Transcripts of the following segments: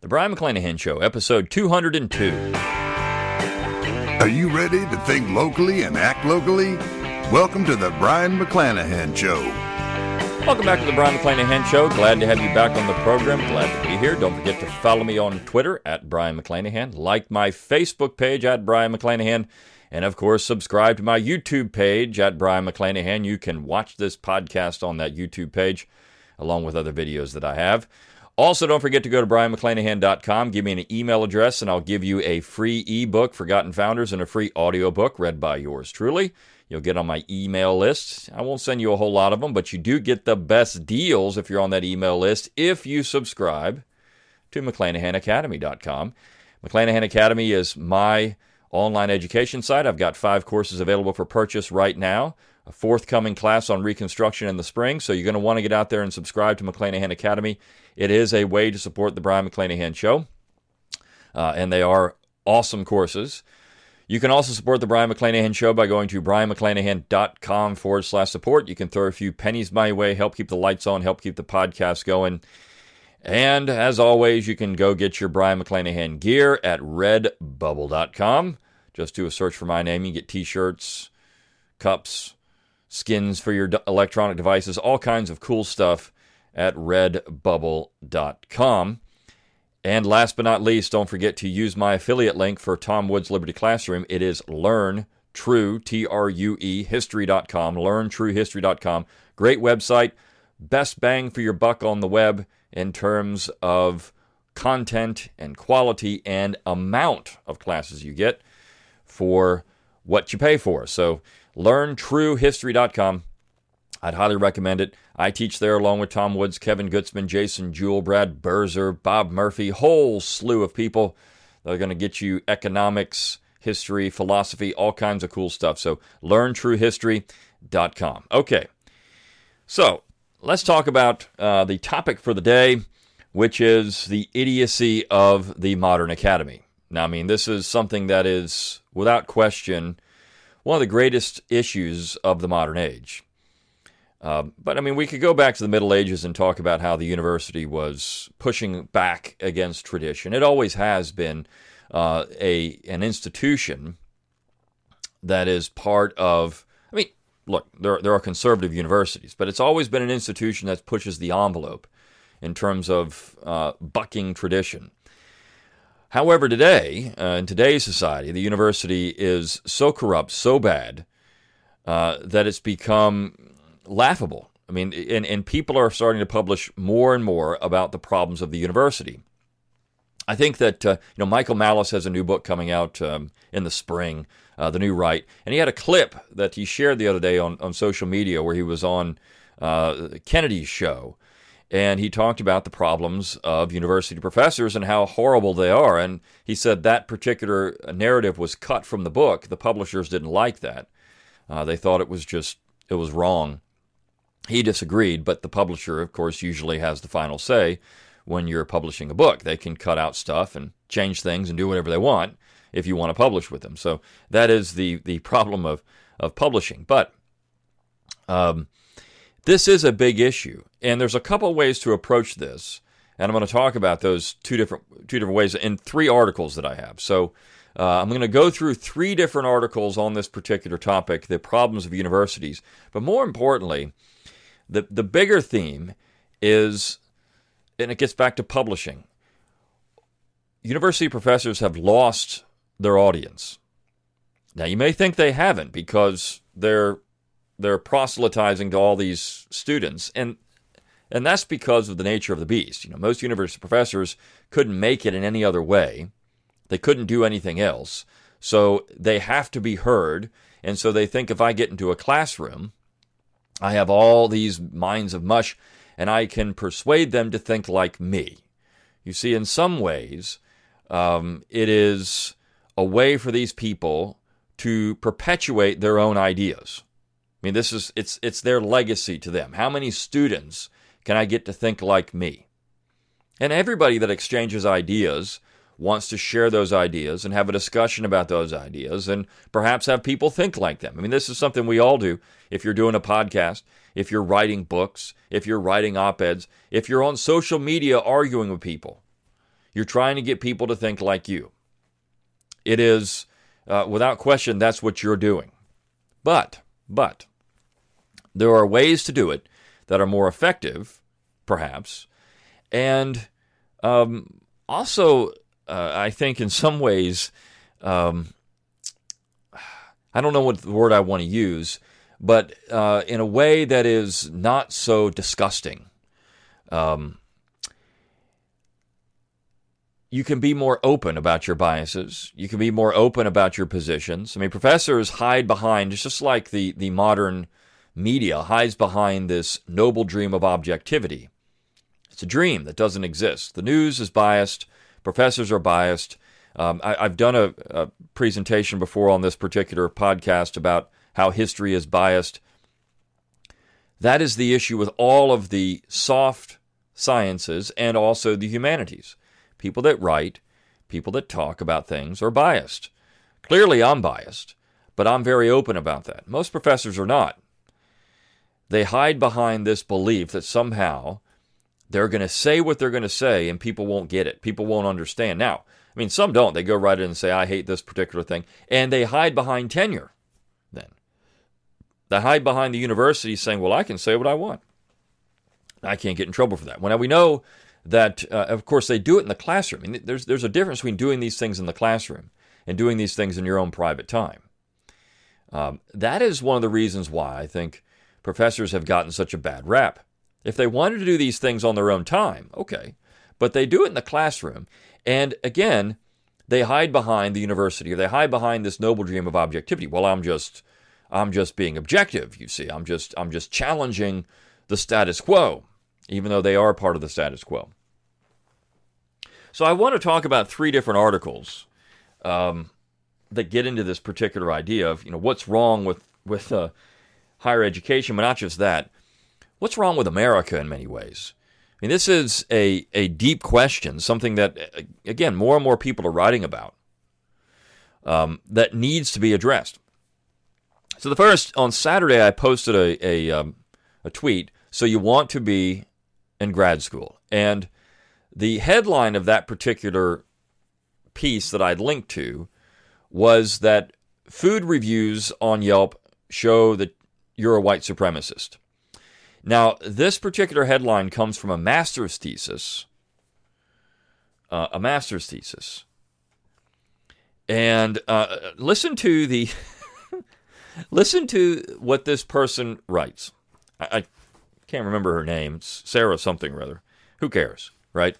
The Brion McClanahan Show, episode 202. Are you ready to think locally and act locally? Welcome to the Brion McClanahan Show. Welcome back to the Brion McClanahan Show. Glad to have you back on the program. Glad to be here. Don't forget to follow me on Twitter at Brion McClanahan. Like my Facebook page at Brion McClanahan. And of course, subscribe to my YouTube page at Brion McClanahan. You can watch this podcast on that YouTube page along with other videos that I have. Also, don't forget to go to brionmcclanahan.com. Give me an email address, and I'll give you a free ebook, Forgotten Founders, and a free audiobook read by yours truly. You'll get on my email list. I won't send you a whole lot of them, but you do get the best deals if you're on that email list if you subscribe to McClanahanacademy.com. McClanahan Academy is my online education site. I've got five courses available for purchase right now a forthcoming class on Reconstruction in the spring. So you're going to want to get out there and subscribe to McClanahan Academy. It is a way to support the Brion McClanahan Show, uh, and they are awesome courses. You can also support the Brion McClanahan Show by going to brionmcclanahan.com forward slash support. You can throw a few pennies my way, help keep the lights on, help keep the podcast going. And as always, you can go get your Brion McClanahan gear at redbubble.com. Just do a search for my name. You get t shirts, cups, skins for your electronic devices, all kinds of cool stuff at redbubble.com. And last but not least, don't forget to use my affiliate link for Tom Woods Liberty Classroom. It is Learn T R U E, history.com, learntruehistory.com. Great website, best bang for your buck on the web in terms of content and quality and amount of classes you get for what you pay for. So LearnTrueHistory.com. I'd highly recommend it. I teach there along with Tom Woods, Kevin Gutzman, Jason Jewell, Brad Birzer, Bob Murphy, whole slew of people that are going to get you economics, history, philosophy, all kinds of cool stuff. So learntruehistory.com. Okay, so let's talk about uh, the topic for the day, which is the idiocy of the modern academy. Now, I mean, this is something that is, without question, one of the greatest issues of the modern age. Uh, but I mean, we could go back to the Middle Ages and talk about how the university was pushing back against tradition. It always has been uh, a an institution that is part of. I mean, look, there there are conservative universities, but it's always been an institution that pushes the envelope in terms of uh, bucking tradition. However, today, uh, in today's society, the university is so corrupt, so bad, uh, that it's become laughable. I mean, and, and people are starting to publish more and more about the problems of the university. I think that uh, you know Michael Malice has a new book coming out um, in the spring, uh, the new right, and he had a clip that he shared the other day on, on social media where he was on uh, Kennedy's show, and he talked about the problems of university professors and how horrible they are. And he said that particular narrative was cut from the book. The publishers didn't like that. Uh, they thought it was just it was wrong. He disagreed, but the publisher, of course, usually has the final say when you're publishing a book. They can cut out stuff and change things and do whatever they want if you want to publish with them. So that is the the problem of of publishing. But um, this is a big issue, and there's a couple ways to approach this, and I'm going to talk about those two different two different ways in three articles that I have. So uh, I'm going to go through three different articles on this particular topic, the problems of universities. But more importantly, the the bigger theme is, and it gets back to publishing. University professors have lost their audience. Now you may think they haven't because they're they're proselytizing to all these students and and that's because of the nature of the beast. You know, most university professors couldn't make it in any other way. They couldn't do anything else. So they have to be heard. And so they think if I get into a classroom, I have all these minds of mush and I can persuade them to think like me. You see, in some ways, um, it is a way for these people to perpetuate their own ideas. I mean, this is it's it's their legacy to them. How many students can I get to think like me? And everybody that exchanges ideas wants to share those ideas and have a discussion about those ideas and perhaps have people think like them. I mean, this is something we all do. If you're doing a podcast, if you're writing books, if you're writing op eds, if you're on social media arguing with people, You're trying to get people to think like you. It is, uh, without question, that's what you're doing. But, but, there are ways to do it that are more effective, perhaps, and um, also, uh, I think in some ways, um, I don't know what word I want to use, but uh, in a way that is not so disgusting. Um, you can be more open about your biases. You can be more open about your positions. I mean, professors hide behind, just like the, the modern media hides behind this noble dream of objectivity. It's a dream that doesn't exist. The news is biased, professors are biased. Um, I, have done a, a presentation before on this particular podcast about how history is biased. That is the issue with all of the soft sciences and also the humanities. People that write, people that talk about things are biased. Clearly, I'm biased, but I'm very open about that. Most professors are not. They hide behind this belief that somehow they're going to say what they're going to say and people won't get it. People won't understand. Now, I mean, some don't. They go right in and say, I hate this particular thing. And they hide behind tenure then. They hide behind the university saying, well, I can say what I want. I can't get in trouble for that. Now we know that, uh, of course, they do it in the classroom. I mean, there's, there's a difference between doing these things in the classroom and doing these things in your own private time. Um, that is one of the reasons why I think professors have gotten such a bad rap. If they wanted to do these things on their own time, okay, but they do it in the classroom. And again, they hide behind the university or they hide behind this noble dream of objectivity. Well, I'm just I'm just being objective, you see. I'm just I'm just challenging the status quo, even though they are part of the status quo. So I want to talk about three different articles um, that get into this particular idea of you know what's wrong with with uh, higher education, but not just that. What's wrong with America in many ways? I mean, this is a, a deep question, something that, again, more and more people are writing about um, that needs to be addressed. So, the first, on Saturday, I posted a, a, um, a tweet. So, you want to be in grad school. And the headline of that particular piece that I'd linked to was that food reviews on Yelp show that you're a white supremacist. Now, this particular headline comes from a master's thesis. Uh, a master's thesis. And uh, listen to the listen to what this person writes. I, I can't remember her name. It's Sarah something or other. Who cares, right?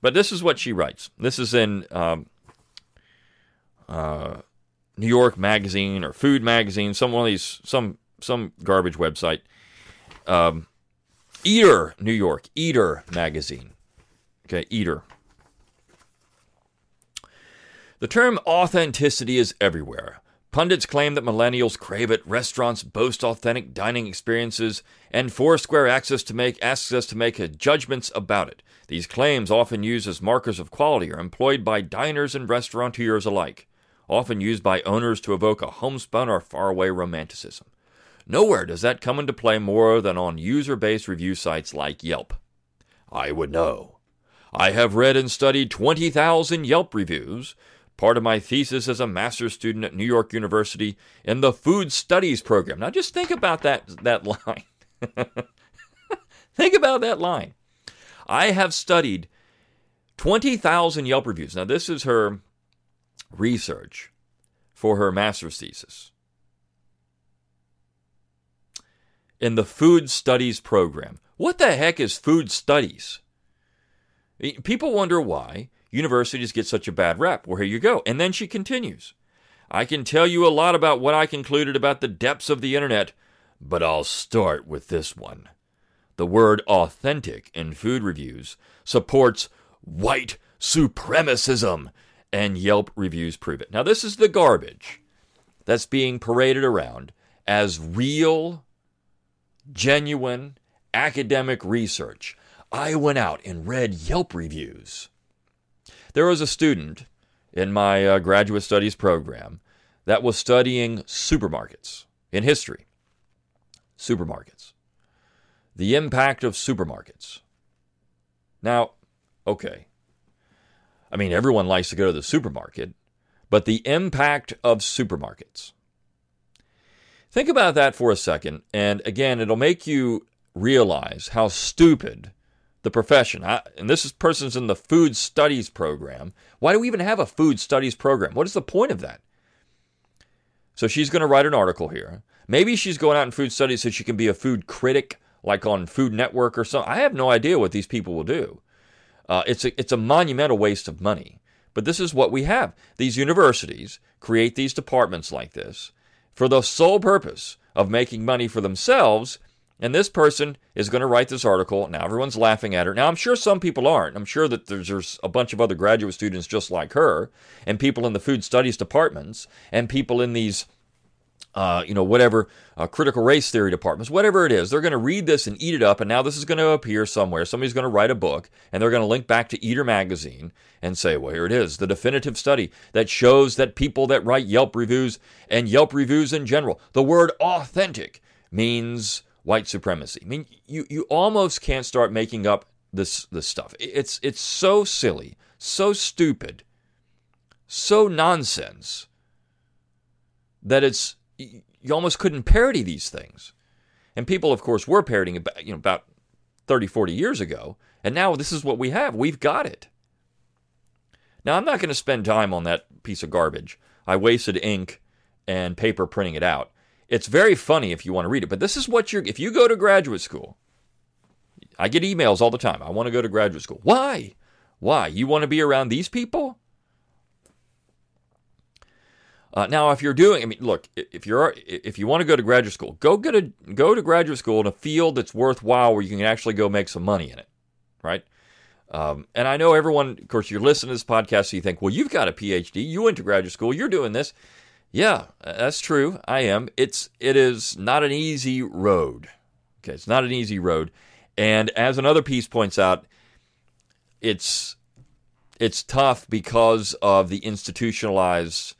But this is what she writes. This is in um, uh, New York Magazine or Food Magazine, some one of these, some some garbage website. Um, Eater, New York, Eater magazine. Okay, Eater. The term authenticity is everywhere. Pundits claim that millennials crave it, restaurants boast authentic dining experiences, and Foursquare access to make asks us to make judgments about it. These claims, often used as markers of quality, are employed by diners and restaurateurs alike, often used by owners to evoke a homespun or faraway romanticism. Nowhere does that come into play more than on user based review sites like Yelp. I would know. I have read and studied 20,000 Yelp reviews, part of my thesis as a master's student at New York University in the Food Studies program. Now just think about that, that line. think about that line. I have studied 20,000 Yelp reviews. Now, this is her research for her master's thesis. in the food studies program. What the heck is food studies? People wonder why universities get such a bad rap. Well, here you go. And then she continues I can tell you a lot about what I concluded about the depths of the internet, but I'll start with this one. The word authentic in food reviews supports white supremacism, and Yelp reviews prove it. Now, this is the garbage that's being paraded around as real genuine academic research. I went out and read Yelp reviews. There was a student in my uh, graduate studies program that was studying supermarkets in history. Supermarkets. The impact of supermarkets. Now, okay. I mean, everyone likes to go to the supermarket, but the impact of supermarkets. Think about that for a second, and again, it'll make you realize how stupid the profession. I, and this is person's in the food studies program. Why do we even have a food studies program? What is the point of that? So she's going to write an article here. Maybe she's going out in food studies so she can be a food critic, like on Food Network or something. I have no idea what these people will do. Uh, it's a, it's a monumental waste of money. But this is what we have. These universities create these departments like this for the sole purpose of making money for themselves and this person is going to write this article. Now everyone's laughing at her. Now I'm sure some people aren't. I'm sure that there's, there's a bunch of other graduate students just like her, and people in the food studies departments, and people in these, uh, you know, whatever uh, critical race theory departments, whatever it is. They're going to read this and eat it up, and now this is going to appear somewhere. Somebody's going to write a book, and they're going to link back to Eater magazine and say, well, here it is, the definitive study that shows that people that write Yelp reviews and Yelp reviews in general, the word authentic means white supremacy. I mean, you, you almost can't start making up this this stuff. It's it's so silly, so stupid, so nonsense that it's you almost couldn't parody these things. And people, of course, were parodying about you know about 30, 40 years ago, and now this is what we have. We've got it. Now, I'm not going to spend time on that piece of garbage. I wasted ink and paper printing it out. It's very funny if you want to read it, but this is what you're, if you go to graduate school, I get emails all the time. I want to go to graduate school. Why? Why? You want to be around these people? Uh, now, if you're doing, I mean, look, if you're if you want to go to graduate school, go get a go to graduate school in a field that's worthwhile where you can actually go make some money in it, right? Um, and I know everyone, of course, you're listening to this podcast, so you think, well, you've got a PhD, you went to graduate school, you're doing this. Yeah, that's true. I am. It's it is not an easy road. Okay, it's not an easy road. And as another piece points out, it's it's tough because of the institutionalized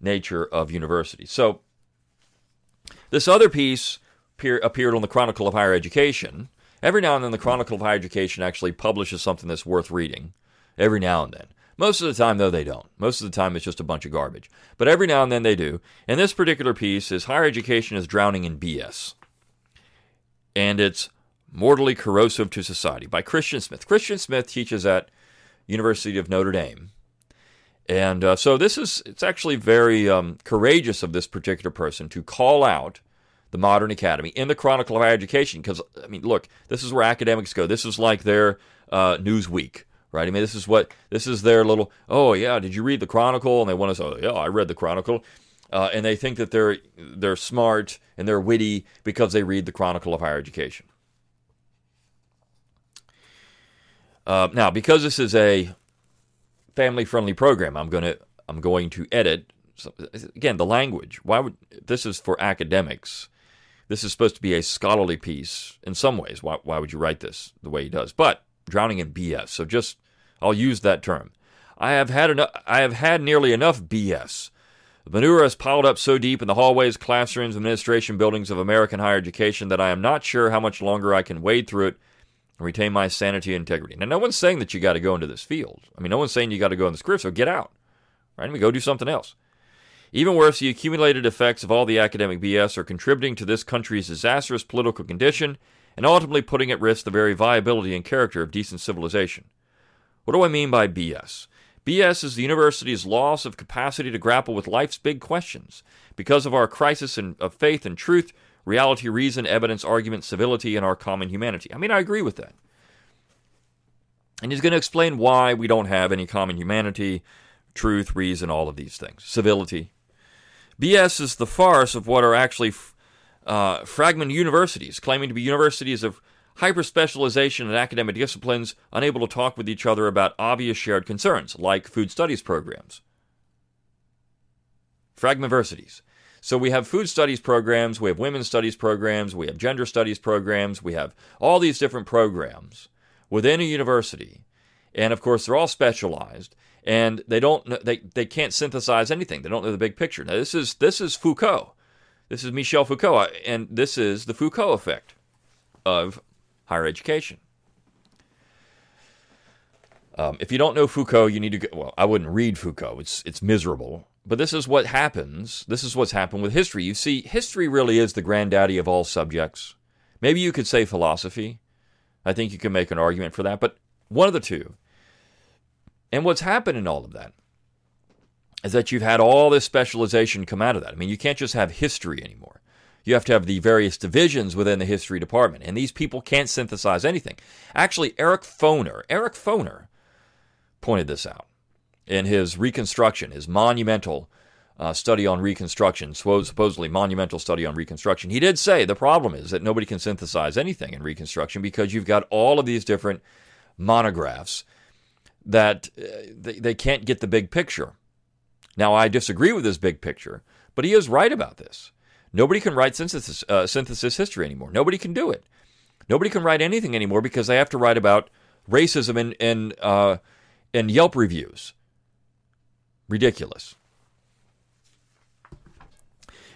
nature of universities. So this other piece appear, appeared on the Chronicle of Higher Education. Every now and then, the Chronicle of Higher Education actually publishes something that's worth reading. Every now and then. Most of the time, though, they don't. Most of the time, it's just a bunch of garbage. But every now and then they do. And this particular piece is Higher Education is Drowning in BS. And it's Mortally Corrosive to Society by Christian Smith. Christian Smith teaches at University of Notre Dame. And uh, so this is, it's actually very um, courageous of this particular person to call out the Modern Academy in the Chronicle of Higher Education. Because, I mean, look, this is where academics go. This is like their uh, Newsweek right? I mean, this is what this is their little. Oh yeah, did you read the Chronicle? And they want to say, oh, yeah, I read the Chronicle, uh, and they think that they're they're smart and they're witty because they read the Chronicle of Higher Education. Uh, now, because this is a family-friendly program, I'm to I'm going to edit again the language. Why would this is for academics? This is supposed to be a scholarly piece in some ways. Why, why would you write this the way he does? But drowning in BS. So just I'll use that term. I have had enough, I have had nearly enough BS. The manure has piled up so deep in the hallways, classrooms, administration buildings of American higher education that I am not sure how much longer I can wade through it and retain my sanity and integrity. Now, no one's saying that you got to go into this field. I mean, no one's saying you got to go in this career, so get out. Right? I mean, go do something else. Even worse, the accumulated effects of all the academic BS are contributing to this country's disastrous political condition and ultimately putting at risk the very viability and character of decent civilization. What do I mean by BS? BS is the university's loss of capacity to grapple with life's big questions because of our crisis in, of faith and truth, reality, reason, evidence, argument, civility, and our common humanity. I mean, I agree with that. And he's going to explain why we don't have any common humanity, truth, reason, all of these things, civility. BS is the farce of what are actually uh, fragmented universities, claiming to be universities of hyper specialization in academic disciplines, unable to talk with each other about obvious shared concerns, like food studies programs. Fragmentiversities. So we have food studies programs, we have women's studies programs, we have gender studies programs, we have all these different programs within a university. And of course, they're all specialized and they don't they, they can't synthesize anything. They don't know the big picture. Now this is this is Foucault. This is Michel Foucault, and this is the Foucault effect of higher education. Um, if you don't know Foucault, you need to go. Well, I wouldn't read Foucault. It's it's miserable. But this is what happens. This is what's happened with history. You see, history really is the granddaddy of all subjects. Maybe you could say philosophy. I think you can make an argument for that, but one of the two. And what's happened in all of that is that you've had all this specialization come out of that. I mean, you can't just have history anymore. You have to have the various divisions within the history department, and these people can't synthesize anything. Actually, Eric Foner, Eric Foner pointed this out in his Reconstruction, his monumental uh, study on Reconstruction, supposedly monumental study on Reconstruction. He did say the problem is that nobody can synthesize anything in Reconstruction because you've got all of these different monographs that uh, they, they can't get the big picture. Now, I disagree with this big picture, but he is right about this. Nobody can write synthesis, uh, synthesis history anymore. Nobody can do it. Nobody can write anything anymore because they have to write about racism in, in, uh, in Yelp reviews. Ridiculous.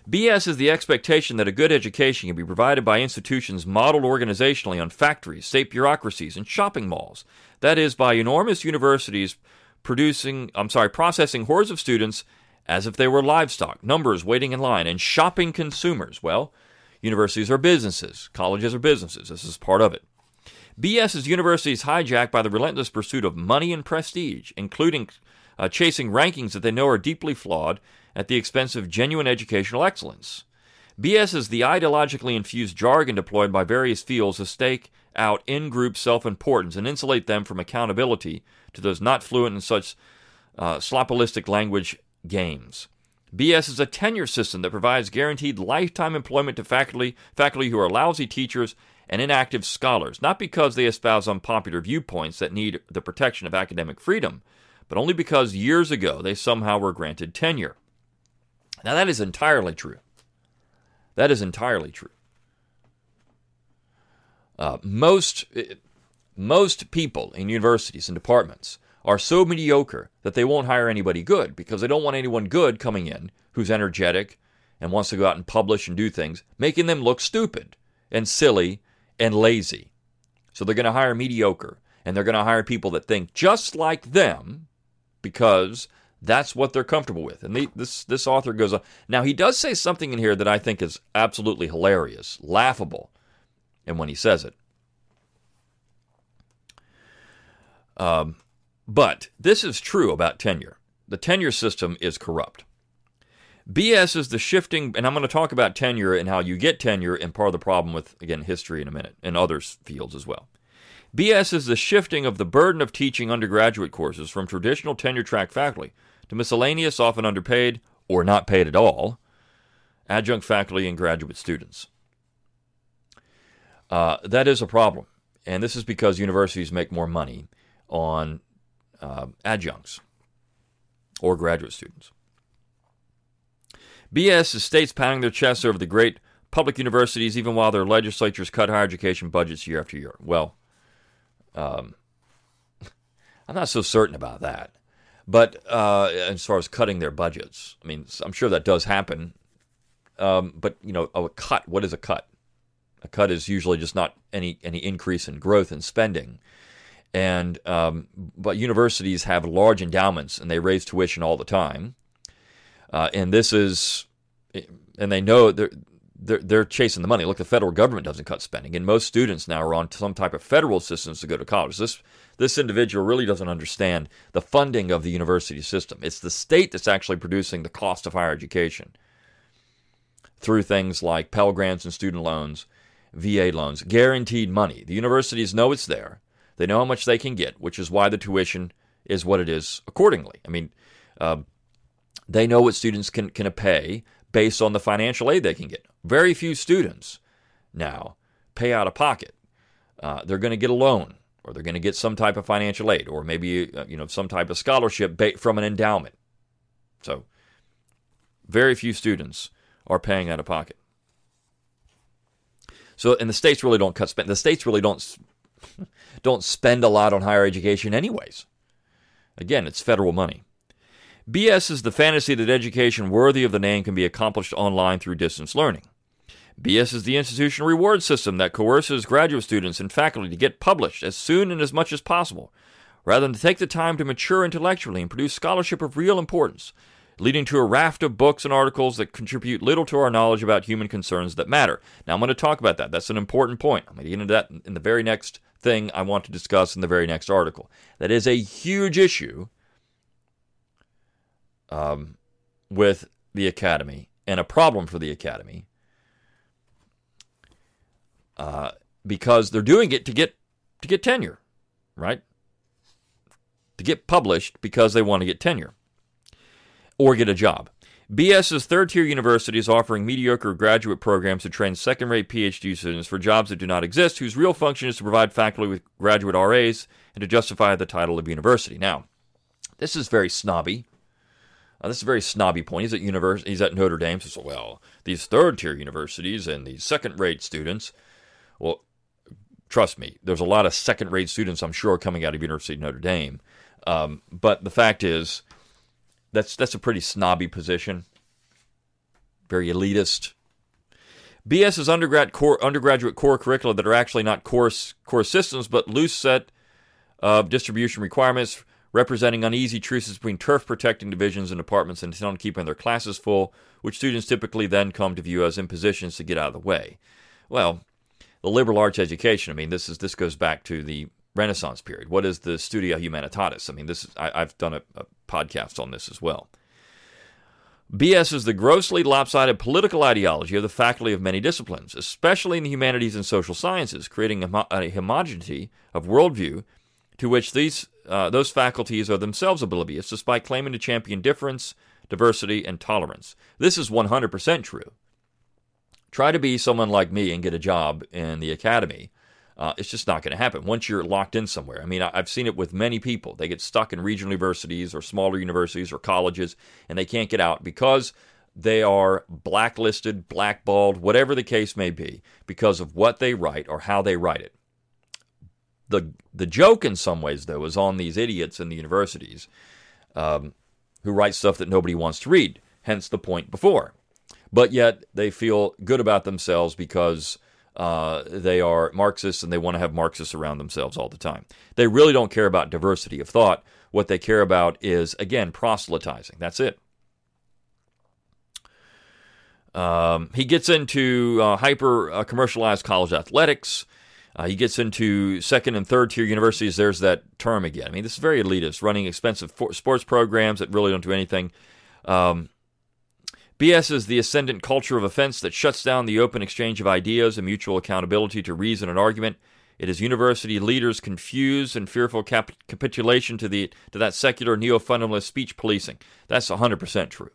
BS is the expectation that a good education can be provided by institutions modeled organizationally on factories, state bureaucracies, and shopping malls. That is, by enormous universities producing, I'm sorry, processing hordes of students as if they were livestock, numbers waiting in line, and shopping consumers. Well, universities are businesses, colleges are businesses. This is part of it. BS is universities hijacked by the relentless pursuit of money and prestige, including uh, chasing rankings that they know are deeply flawed at the expense of genuine educational excellence. BS is the ideologically infused jargon deployed by various fields to stake out in group self importance and insulate them from accountability to those not fluent in such uh, solipsistic language games. BS is a tenure system that provides guaranteed lifetime employment to faculty, faculty who are lousy teachers and inactive scholars, not because they espouse unpopular viewpoints that need the protection of academic freedom, but only because years ago they somehow were granted tenure. Now, that is entirely true. That is entirely true. Uh, most, most people in universities and departments are so mediocre that they won't hire anybody good because they don't want anyone good coming in who's energetic and wants to go out and publish and do things, making them look stupid and silly and lazy. So they're going to hire mediocre and they're going to hire people that think just like them because that's what they're comfortable with. And this this author goes on. Now he does say something in here that I think is absolutely hilarious, laughable, and when he says it. Um, but this is true about tenure. The tenure system is corrupt. BS is the shifting, and I'm going to talk about tenure and how you get tenure and part of the problem with, again, history in a minute and other fields as well. BS is the shifting of the burden of teaching undergraduate courses from traditional tenure track faculty to miscellaneous, often underpaid, or not paid at all, adjunct faculty and graduate students. Uh, that is a problem. And this is because universities make more money on uh, adjuncts or graduate students. BS is states pounding their chests over the great public universities, even while their legislatures cut higher education budgets year after year. Well, um, I'm not so certain about that. But uh, as far as cutting their budgets, I mean, I'm sure that does happen. Um, but you know, a cut. What is a cut? A cut is usually just not any any increase in growth and spending. And um, but universities have large endowments and they raise tuition all the time. Uh, and this is, and they know they're, they're they're chasing the money. Look, the federal government doesn't cut spending, and most students now are on some type of federal assistance to go to college. This this individual really doesn't understand the funding of the university system. It's the state that's actually producing the cost of higher education through things like Pell Grants and student loans, VA loans, guaranteed money. The universities know it's there. They know how much they can get, which is why the tuition is what it is accordingly. I mean, uh, they know what students can, can pay based on the financial aid they can get. Very few students now pay out of pocket. Uh, they're going to get a loan or they're going to get some type of financial aid, or maybe uh, you know some type of scholarship from an endowment. So, very few students are paying out of pocket. So, and the states really don't cut spend. The states really don't don't spend a lot on higher education, anyways. Again, it's federal money. BS is the fantasy that education worthy of the name can be accomplished online through distance learning. BS is the institutional reward system that coerces graduate students and faculty to get published as soon and as much as possible, rather than to take the time to mature intellectually and produce scholarship of real importance, leading to a raft of books and articles that contribute little to our knowledge about human concerns that matter. Now, I'm going to talk about that. That's an important point. I'm going to get into that in the very next thing I want to discuss in the very next article. That is a huge issue um, with the academy and a problem for the academy uh, because they're doing it to get to get tenure, right? To get published because they want to get tenure or get a job. BS's third tier university is offering mediocre graduate programs to train second rate PhD students for jobs that do not exist, whose real function is to provide faculty with graduate RAs and to justify the title of university. Now, this is very snobby. Uh, this is a very snobby point. He's at university. He's at Notre Dame. So, well, these third tier universities and these second rate students. Well, trust me, there's a lot of second rate students, I'm sure, coming out of University of Notre Dame. Um, but the fact is, that's that's a pretty snobby position. Very elitist. BS is undergrad core, undergraduate core curricula that are actually not course course systems, but loose set of distribution requirements representing uneasy truces between turf protecting divisions and departments intended on keeping their classes full, which students typically then come to view as impositions to get out of the way. Well, the liberal arts education, I mean, this is this goes back to the Renaissance period. What is the Studia Humanitatis? I mean, this is, I, have done a, a podcast on this as well. BS is the grossly lopsided political ideology of the faculty of many disciplines, especially in the humanities and social sciences, creating a, a homogeneity of worldview to which these uh, those faculties are themselves oblivious, despite claiming to champion difference, diversity, and tolerance. This is 100% true. Try to be someone like me and get a job in the academy uh, it's just not going to happen once you're locked in somewhere. I mean, I, have seen it with many people. They get stuck in regional universities or smaller universities or colleges, and they can't get out because they are blacklisted, blackballed, whatever the case may be, because of what they write or how they write it. The, the joke, in some ways, though, is on these idiots in the universities um, who write stuff that nobody wants to read, hence the point before. But yet they feel good about themselves because uh, they are Marxists and they want to have Marxists around themselves all the time. They really don't care about diversity of thought. What they care about is, again, proselytizing. That's it. Um, he gets into uh, hyper uh, commercialized college athletics. Uh, he gets into second and third tier universities. There's that term again. I mean, this is very elitist, running expensive for- sports programs that really don't do anything. Um, BS is the ascendant culture of offense that shuts down the open exchange of ideas and mutual accountability to reason and argument. It is university leaders confused and fearful cap- capitulation to the to that secular neo-fundamentalist speech policing. That's 100% true.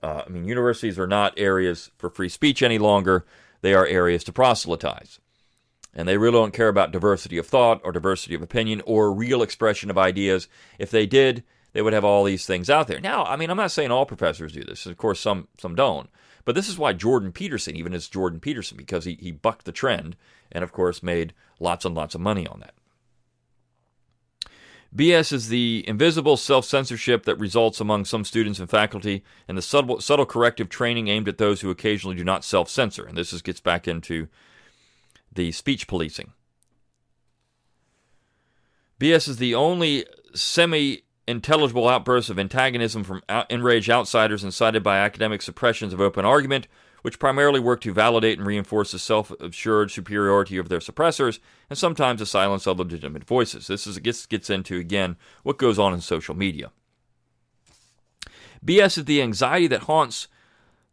Uh, I mean, universities are not areas for free speech any longer. They are areas to proselytize. And they really don't care about diversity of thought or diversity of opinion or real expression of ideas. If they did, they would have all these things out there. Now, I mean, I'm not saying all professors do this. Of course, some some don't. But this is why Jordan Peterson, even is Jordan Peterson, because he, he bucked the trend and, of course, made lots and lots of money on that. BS is the invisible self censorship that results among some students and faculty, and the subtle, subtle corrective training aimed at those who occasionally do not self censor. And this is, gets back into the speech policing. BS is the only semi intelligible outbursts of antagonism from out- enraged outsiders incited by academic suppressions of open argument, which primarily work to validate and reinforce the self assured superiority of their suppressors, and sometimes to silence other legitimate voices. This is, gets, gets into, again, what goes on in social media. BS is the anxiety that haunts,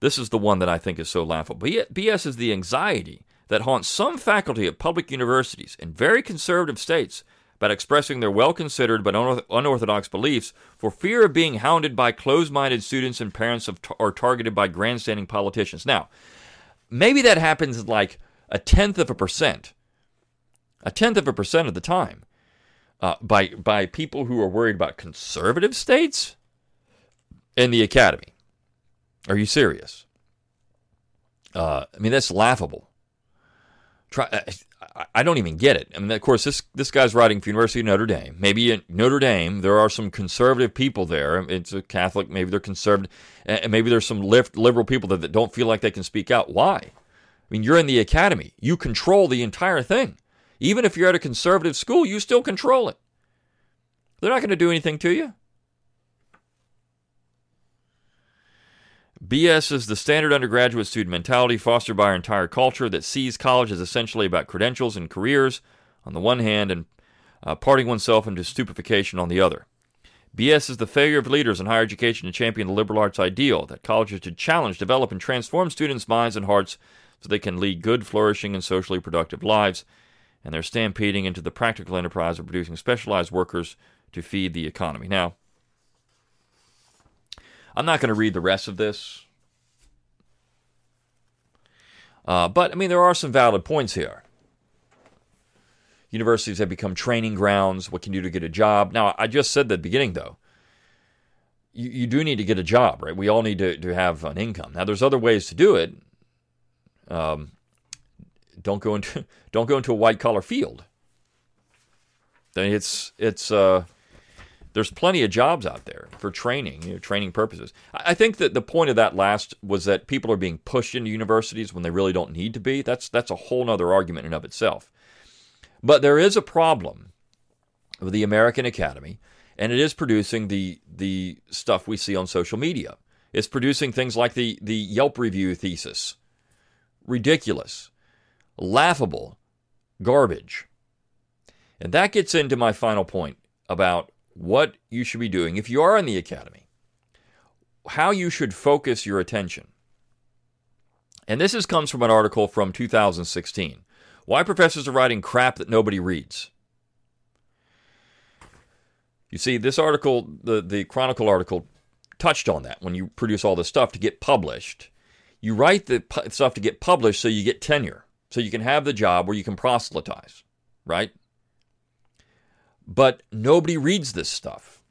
this is the one that I think is so laughable. BS is the anxiety that haunts some faculty at public universities in very conservative states about expressing their well considered but unorthodox beliefs for fear of being hounded by closed minded students and parents of, or targeted by grandstanding politicians. Now, maybe that happens like a tenth of a percent, a tenth of a percent of the time, uh, by, by people who are worried about conservative states in the academy. Are you serious? Uh, I mean, that's laughable. Try, uh, I don't even get it. I mean, of course, this this guy's writing for University of Notre Dame. Maybe in Notre Dame there are some conservative people there. It's a Catholic. Maybe they're conservative, and maybe there's some liberal people that don't feel like they can speak out. Why? I mean, you're in the academy. You control the entire thing. Even if you're at a conservative school, you still control it. They're not going to do anything to you. BS is the standard undergraduate student mentality fostered by our entire culture that sees college as essentially about credentials and careers on the one hand and uh, parting oneself into stupefaction on the other. BS is the failure of leaders in higher education to champion the liberal arts ideal that colleges should challenge, develop, and transform students' minds and hearts so they can lead good, flourishing, and socially productive lives, and they're stampeding into the practical enterprise of producing specialized workers to feed the economy. Now, I'm not going to read the rest of this, uh, but I mean, there are some valid points here. Universities have become training grounds. What can you do to get a job? Now, I just said at the beginning, though, you, you do need to get a job, right? We all need to, to have an income. Now, there's other ways to do it. Um, don't go into don't go into a white collar field. Then it's it's uh, there's plenty of jobs out there for training, you know, training purposes. I think that the point of that last was that people are being pushed into universities when they really don't need to be. That's that's a whole other argument in of itself. But there is a problem with the American Academy, and it is producing the the stuff we see on social media. It's producing things like the the Yelp review thesis. Ridiculous, laughable, garbage. And that gets into my final point about what you should be doing if you are in the academy, how you should focus your attention. And this is, comes from an article from 2016 why professors are writing crap that nobody reads. You see, this article, the, the Chronicle article, touched on that when you produce all this stuff to get published. You write the pu- stuff to get published so you get tenure, so you can have the job where you can proselytize, right? But nobody reads this stuff.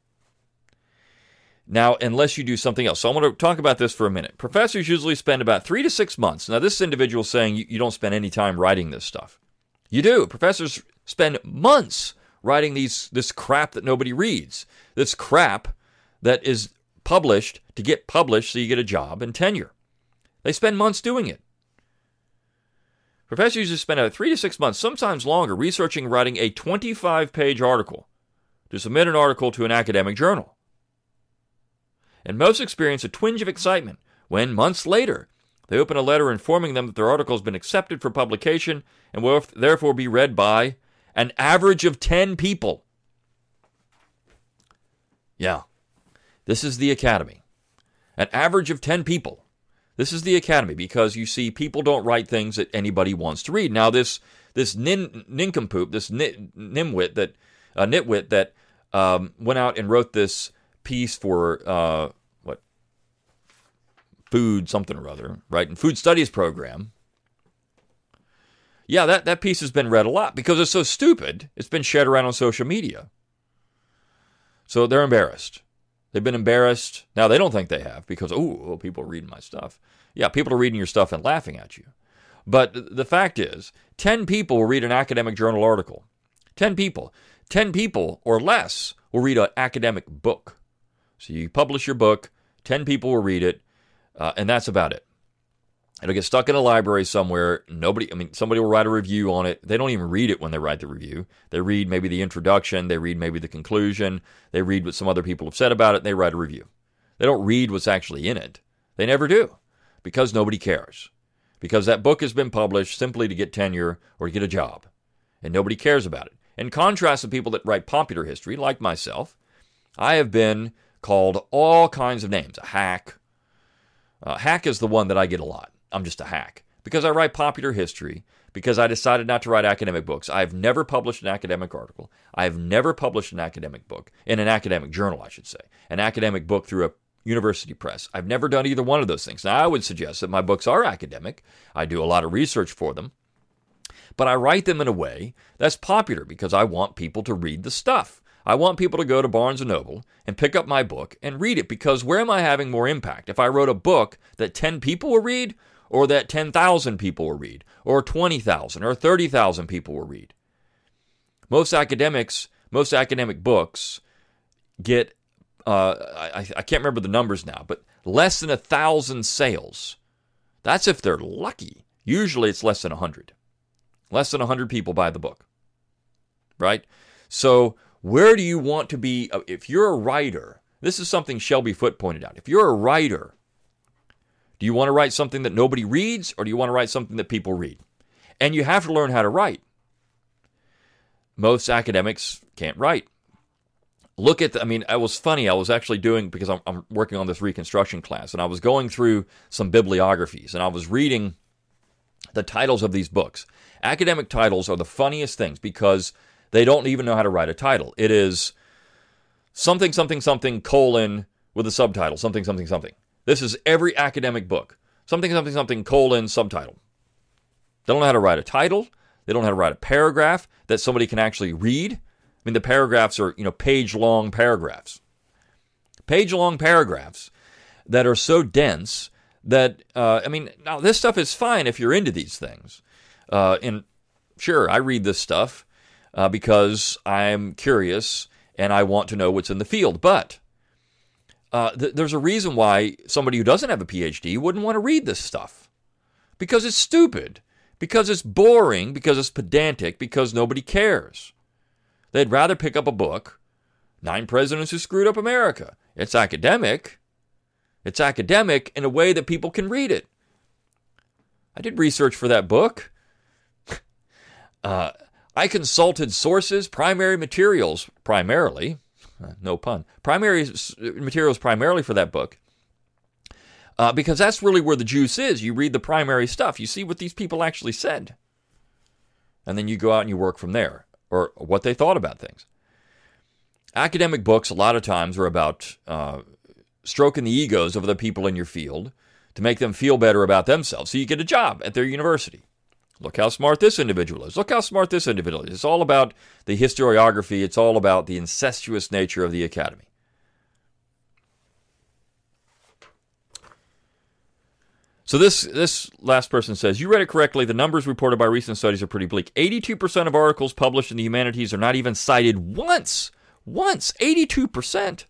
Now, unless you do something else. So I want to talk about this for a minute. Professors usually spend about three to six months. Now, this individual is saying you, you don't spend any time writing this stuff. You do. Professors spend months writing these this crap that nobody reads. This crap that is published to get published so you get a job and tenure. They spend months doing it. Professors usually spend about three to six months, sometimes longer, researching and writing a 25 page article to submit an article to an academic journal and most experience a twinge of excitement when, months later, they open a letter informing them that their article has been accepted for publication and will therefore be read by an average of 10 people. Yeah, this is the academy. An average of 10 people. This is the academy because you see, people don't write things that anybody wants to read. Now, this this nin, nincompoop, this nimwit that uh, nitwit that um, went out and wrote this piece for uh, what food something or other, right? And food studies program. Yeah, that, that piece has been read a lot because it's so stupid. It's been shared around on social media. So they're embarrassed. They've been embarrassed. Now they don't think they have because oh, people are reading my stuff. Yeah, people are reading your stuff and laughing at you. But the fact is, 10 people will read an academic journal article. 10 people. 10 people or less will read an academic book. So you publish your book, 10 people will read it, uh, and that's about it. It'll get stuck in a library somewhere. Nobody, I mean, somebody will write a review on it. They don't even read it when they write the review. They read maybe the introduction, they read maybe the conclusion, they read what some other people have said about it, and they write a review. They don't read what's actually in it. They never do because nobody cares. Because that book has been published simply to get tenure or to get a job, and nobody cares about it. In contrast to people that write popular history, like myself, I have been called all kinds of names. A hack. Uh, hack is the one that I get a lot. I'm just a hack because I write popular history, because I decided not to write academic books. I've never published an academic article. I've never published an academic book, in an academic journal, I should say, an academic book through a university press. I've never done either one of those things. Now, I would suggest that my books are academic. I do a lot of research for them, but I write them in a way that's popular because I want people to read the stuff. I want people to go to Barnes & Noble and pick up my book and read it because where am I having more impact? If I wrote a book that 10 people will read or that 10,000 people will read or 20,000 or 30,000 people will read. Most academics, most academic books get, uh, I, I can't remember the numbers now, but less than a thousand sales. That's if they're lucky. Usually it's less than 100. Less than 100 people buy the book. Right? So Where do you want to be? Uh, if you're a writer, this is something Shelby Foote pointed out. If you're a writer, do you want to write something that nobody reads or do you want to write something that people read? And you have to learn how to write. Most academics can't write. Look at the, I mean, it was funny. I was actually doing, because I'm, I'm working on this reconstruction class, and I was going through some bibliographies and I was reading the titles of these books. Academic titles are the funniest things because they don't even know how to write a title. It is something, something, something, colon, with a subtitle, something, something, something. This is every academic book. Something, something, something, colon, subtitle. They don't know how to write a title. They don't know how to write a paragraph that somebody can actually read. I mean, the paragraphs are, you know, page long paragraphs. Page long paragraphs that are so dense that, uh, I mean, now this stuff is fine if you're into these things. Uh, and sure, I read this stuff uh, because I'm curious and I want to know what's in the field. But uh, th- there's a reason why somebody who doesn't have a PhD wouldn't want to read this stuff because it's stupid, because it's boring, because it's pedantic, because nobody cares. They'd rather pick up a book, Nine Presidents Who Screwed Up America. It's academic. It's academic in a way that people can read it. I did research for that book. uh, I consulted sources, primary materials, primarily, no pun, primary materials primarily for that book. Uh, because that's really where the juice is. You read the primary stuff, you see what these people actually said. And then you go out and you work from there, or what they thought about things. Academic books, a lot of times, are about uh, stroking the egos of the people in your field to make them feel better about themselves so you get a job at their university. Look how smart this individual is. Look how smart this individual is. It's all about the historiography, it's all about the incestuous nature of the academy. So this this last person says, you read it correctly. The numbers reported by recent studies are pretty bleak. 82% of articles published in the humanities are not even cited once. Once, 82%.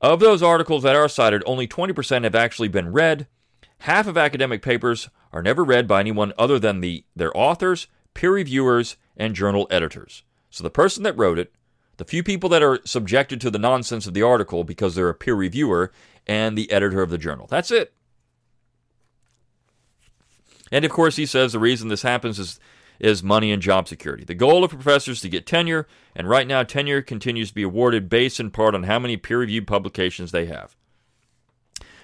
Of those articles that are cited, only 20% have actually been read. Half of academic papers are never read by anyone other than the, their authors, peer reviewers, and journal editors. So the person that wrote it, the few people that are subjected to the nonsense of the article because they're a peer reviewer, and the editor of the journal. That's it. And of course, he says the reason this happens is, is money and job security. The goal of professors to get tenure, and right now, tenure continues to be awarded based in part on how many peer reviewed publications they have.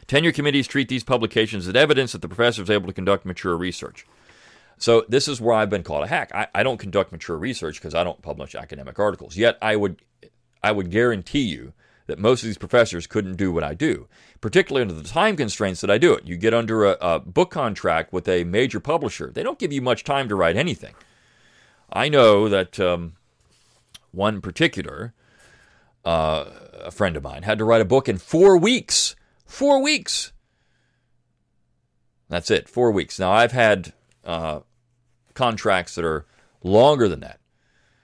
Tenure committees treat these publications as evidence that the professor is able to conduct mature research. So this is where I've been called a hack. I, I don't conduct mature research because I don't publish academic articles. Yet I would I would guarantee you that most of these professors couldn't do what I do, particularly under the time constraints that I do it. You get under a, a book contract with a major publisher, they don't give you much time to write anything. I know that um, one particular uh, a friend of mine had to write a book in four weeks Four weeks. That's it, four weeks. Now, I've had uh, contracts that are longer than that.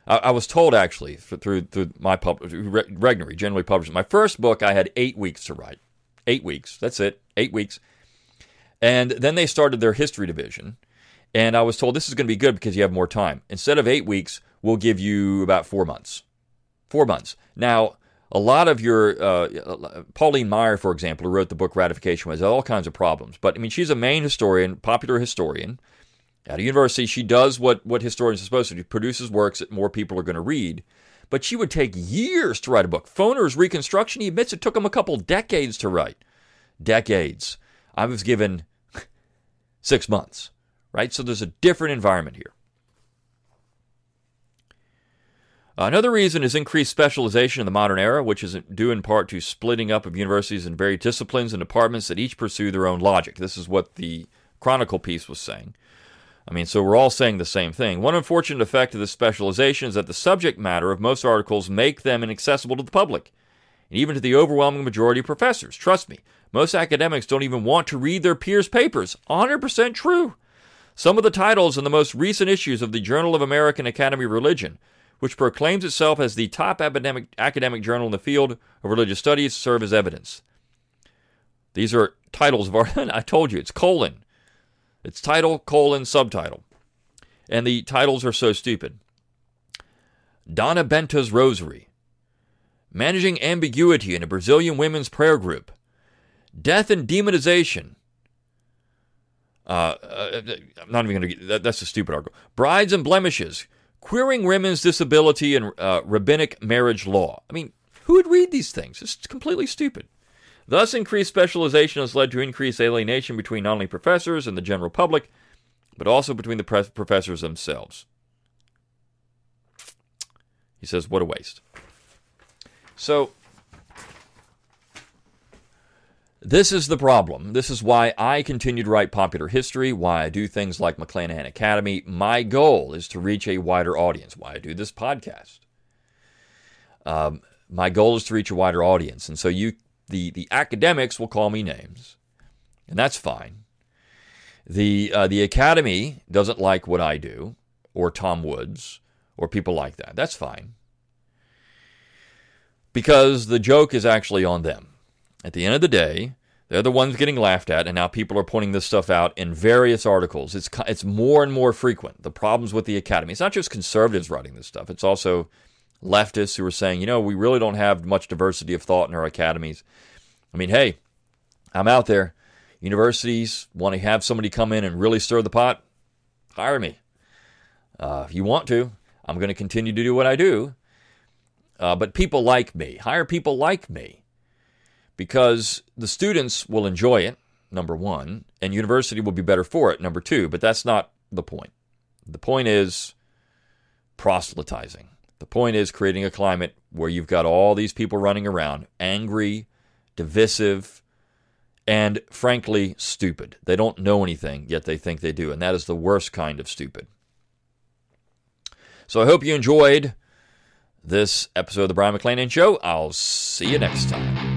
I, I was told, actually, through, through my publisher, Regnery, generally published. My first book, I had eight weeks to write. Eight weeks. That's it, eight weeks. And then they started their history division. And I was told this is going to be good because you have more time. Instead of eight weeks, we'll give you about four months. Four months. Now, a lot of your uh, Pauline Maier, for example, who wrote the book Ratification, has all kinds of problems. But I mean, she's a main historian, popular historian. At a university, she does what what historians are supposed to do: produces works that more people are going to read. But she would take years to write a book. Foner's Reconstruction, he admits it took him a couple decades to write. Decades. I was given six months, right? So there's a different environment here. Another reason is increased specialization in the modern era, which is due in part to splitting up of universities in various disciplines and departments that each pursue their own logic. This is what the Chronicle piece was saying. I mean, so we're all saying the same thing. One unfortunate effect of this specialization is that the subject matter of most articles make them inaccessible to the public, and even to the overwhelming majority of professors. Trust me, most academics don't even want to read their peers' papers. 100% true. Some of the titles in the most recent issues of the Journal of American Academy of Religion which proclaims itself as the top academic, academic journal in the field of religious studies, serve as evidence. These are titles of our, I told you, it's colon. It's title, colon, subtitle. And the titles are so stupid. Donna Benta's Rosary, Managing Ambiguity in a Brazilian Women's Prayer Group, Death and Demonization. Uh, uh, I'm not even going to that, that's a stupid article. Brides and Blemishes, Queering Women's Disability and uh, Rabbinic Marriage Law. I mean, who would read these things? It's completely stupid. Thus, increased specialization has led to increased alienation between not only professors and the general public, but also between the professors themselves. He says, What a waste. So, this is the problem. This is why I continue to write popular history, why I do things like McClanahan Academy. My goal is to reach a wider audience, why I do this podcast. Um, my goal is to reach a wider audience. And so you the, the academics will call me names, and that's fine. The, uh, the academy doesn't like what I do, or Tom Woods, or people like that. That's fine. Because the joke is actually on them. At the end of the day, they're the ones getting laughed at, and now people are pointing this stuff out in various articles. It's, it's more and more frequent. The problems with the academy. It's not just conservatives writing this stuff, it's also leftists who are saying, you know, we really don't have much diversity of thought in our academies. I mean, hey, I'm out there. Universities want to have somebody come in and really stir the pot. Hire me. Uh, if you want to, I'm going to continue to do what I do. Uh, but people like me. Hire people like me because the students will enjoy it, number one, and university will be better for it, number two. But that's not the point. The point is proselytizing. The point is creating a climate where you've got all these people running around angry, divisive, and frankly stupid. They don't know anything, yet they think they do. And that is the worst kind of stupid. So I hope you enjoyed this episode of the Brion McClanahan Show. I'll see you next time.